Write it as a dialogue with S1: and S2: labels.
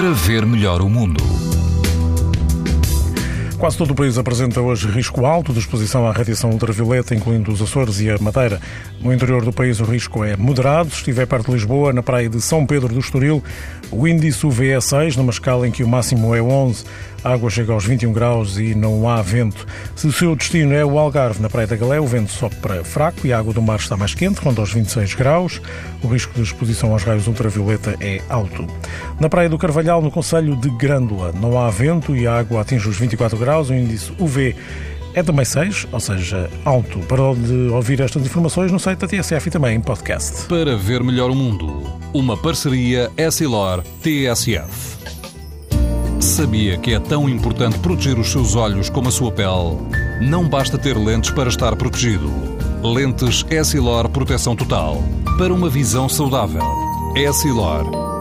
S1: para ver melhor o mundo.
S2: Quase todo o país apresenta hoje risco alto de exposição à radiação ultravioleta, incluindo os Açores e a Madeira. No interior do país o risco é moderado. Se estiver perto de Lisboa, na praia de São Pedro do Estoril, o índice UV é 6, numa escala em que o máximo é 11. A água chega aos 21 graus e não há vento. Se o seu destino é o Algarve, na Praia da Galé, o vento sopra fraco e a água do mar está mais quente, ronda aos 26 graus. O risco de exposição aos raios ultravioleta é alto. Na Praia do Carvalhal, no Conselho de Grândola, não há vento e a água atinge os 24 graus. O índice UV é também 6, ou seja, alto. Para ouvir estas informações no site da TSF e também em podcast.
S1: Para ver melhor o mundo, uma parceria Essilor-TSF. Sabia que é tão importante proteger os seus olhos como a sua pele? Não basta ter lentes para estar protegido. Lentes Essilor Proteção Total. Para uma visão saudável. Essilor.